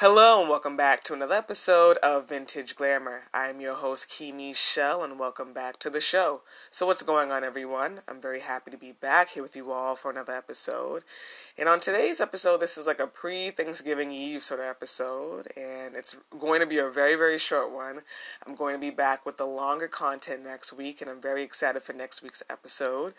Hello and welcome back to another episode of Vintage Glamour. I am your host Kimi Shell and welcome back to the show. So what's going on everyone? I'm very happy to be back here with you all for another episode. And on today's episode, this is like a pre-Thanksgiving Eve sort of episode and it's going to be a very very short one. I'm going to be back with the longer content next week and I'm very excited for next week's episode.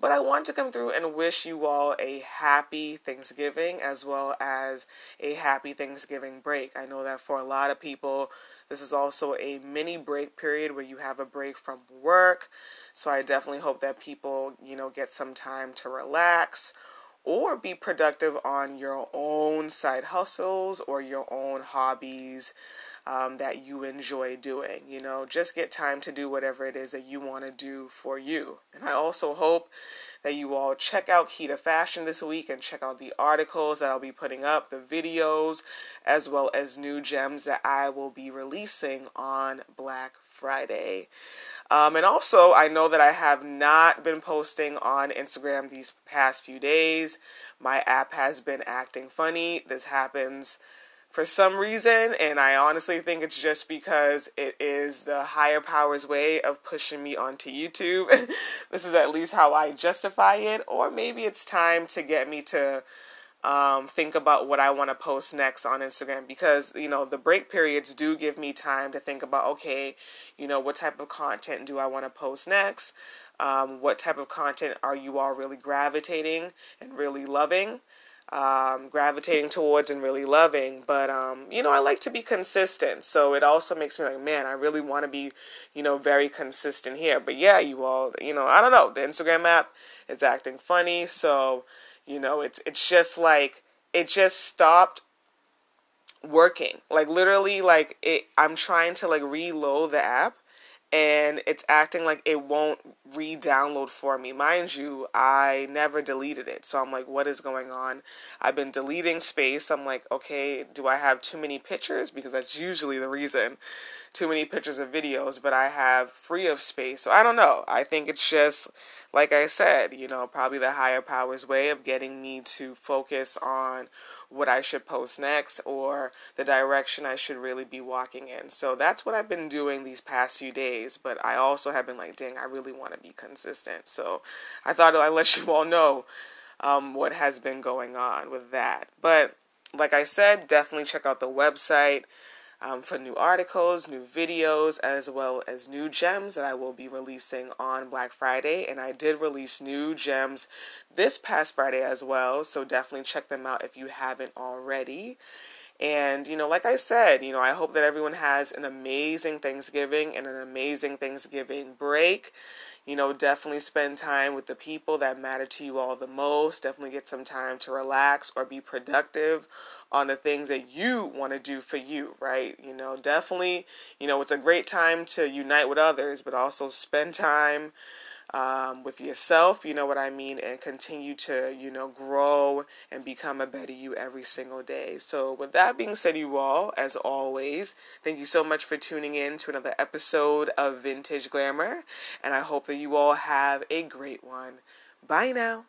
But I want to come through and wish you all a happy Thanksgiving as well as a happy Thanksgiving Thanksgiving break. I know that for a lot of people, this is also a mini break period where you have a break from work. So I definitely hope that people, you know, get some time to relax or be productive on your own side hustles or your own hobbies um, that you enjoy doing. You know, just get time to do whatever it is that you want to do for you. And I also hope that you all check out Kita Fashion this week and check out the articles that I'll be putting up, the videos, as well as new gems that I will be releasing on Black Friday. Um, and also, I know that I have not been posting on Instagram these past few days. My app has been acting funny. This happens for some reason, and I honestly think it's just because it is the higher power's way of pushing me onto YouTube. this is at least how I justify it, or maybe it's time to get me to um, think about what I want to post next on Instagram because you know the break periods do give me time to think about okay, you know what type of content do I want to post next. Um, what type of content are you all really gravitating and really loving? Um, gravitating towards and really loving. But um, you know, I like to be consistent, so it also makes me like, man, I really want to be, you know, very consistent here. But yeah, you all, you know, I don't know, the Instagram app is acting funny, so you know, it's it's just like it just stopped working. Like literally, like it. I'm trying to like reload the app and it's acting like it won't re-download for me. Mind you, I never deleted it. So I'm like, what is going on? I've been deleting space. I'm like, okay, do I have too many pictures? Because that's usually the reason. Too many pictures of videos, but I have free of space. So I don't know. I think it's just like I said, you know, probably the higher power's way of getting me to focus on what I should post next or the direction I should really be walking in. So that's what I've been doing these past few days, but I also have been like, dang, I really want to be consistent. So I thought I'd let you all know um, what has been going on with that. But like I said, definitely check out the website um, for new articles, new videos, as well as new gems that I will be releasing on Black Friday. And I did release new gems this past Friday as well, so definitely check them out if you haven't already. And, you know, like I said, you know, I hope that everyone has an amazing Thanksgiving and an amazing Thanksgiving break you know, definitely spend time with the people that matter to you all the most. Definitely get some time to relax or be productive on the things that you want to do for you, right? You know, definitely, you know, it's a great time to unite with others, but also spend time um, with yourself, you know what I mean, and continue to, you know, grow and become a better you every single day. So, with that being said, you all, as always, thank you so much for tuning in to another episode of Vintage Glamour, and I hope that you all have a great one. Bye now.